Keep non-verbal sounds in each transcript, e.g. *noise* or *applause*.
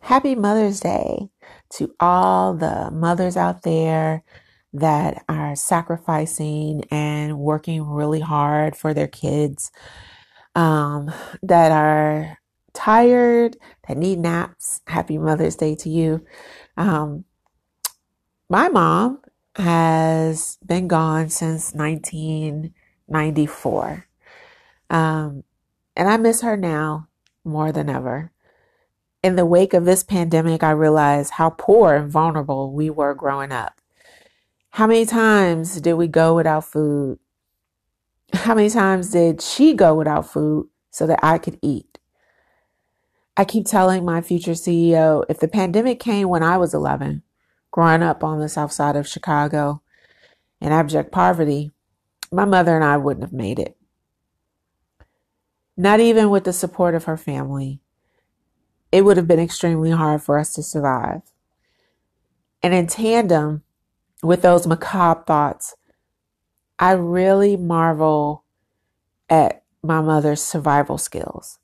Happy Mother's Day to all the mothers out there that are sacrificing and working really hard for their kids, um, that are tired, that need naps. Happy Mother's Day to you. Um, my mom has been gone since 1994. Um, and I miss her now more than ever. In the wake of this pandemic, I realized how poor and vulnerable we were growing up. How many times did we go without food? How many times did she go without food so that I could eat? I keep telling my future CEO if the pandemic came when I was 11, growing up on the south side of Chicago in abject poverty, my mother and I wouldn't have made it. Not even with the support of her family. It would have been extremely hard for us to survive. And in tandem with those macabre thoughts, I really marvel at my mother's survival skills.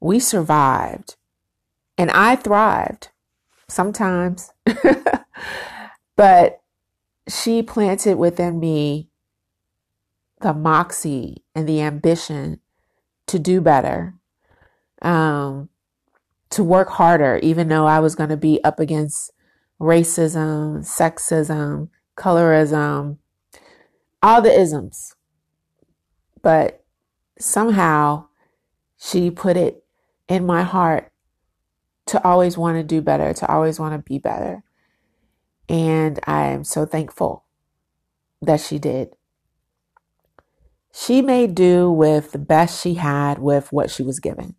We survived, and I thrived sometimes, *laughs* but she planted within me the moxie and the ambition to do better, um, to work harder, even though I was going to be up against racism, sexism, colorism, all the isms. But somehow she put it in my heart to always want to do better, to always want to be better. And I am so thankful that she did. She made do with the best she had with what she was given.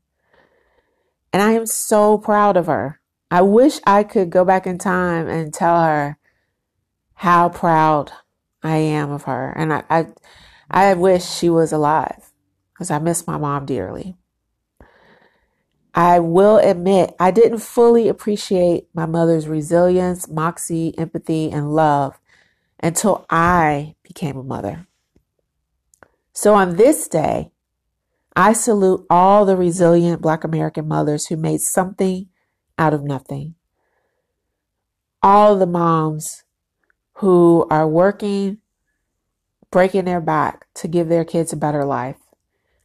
And I am so proud of her. I wish I could go back in time and tell her how proud I am of her. And I, I, I wish she was alive because I miss my mom dearly. I will admit I didn't fully appreciate my mother's resilience, moxie, empathy, and love until I became a mother. So on this day, I salute all the resilient Black American mothers who made something out of nothing. All the moms who are working, breaking their back to give their kids a better life.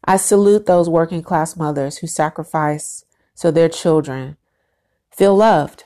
I salute those working class mothers who sacrifice so their children feel loved.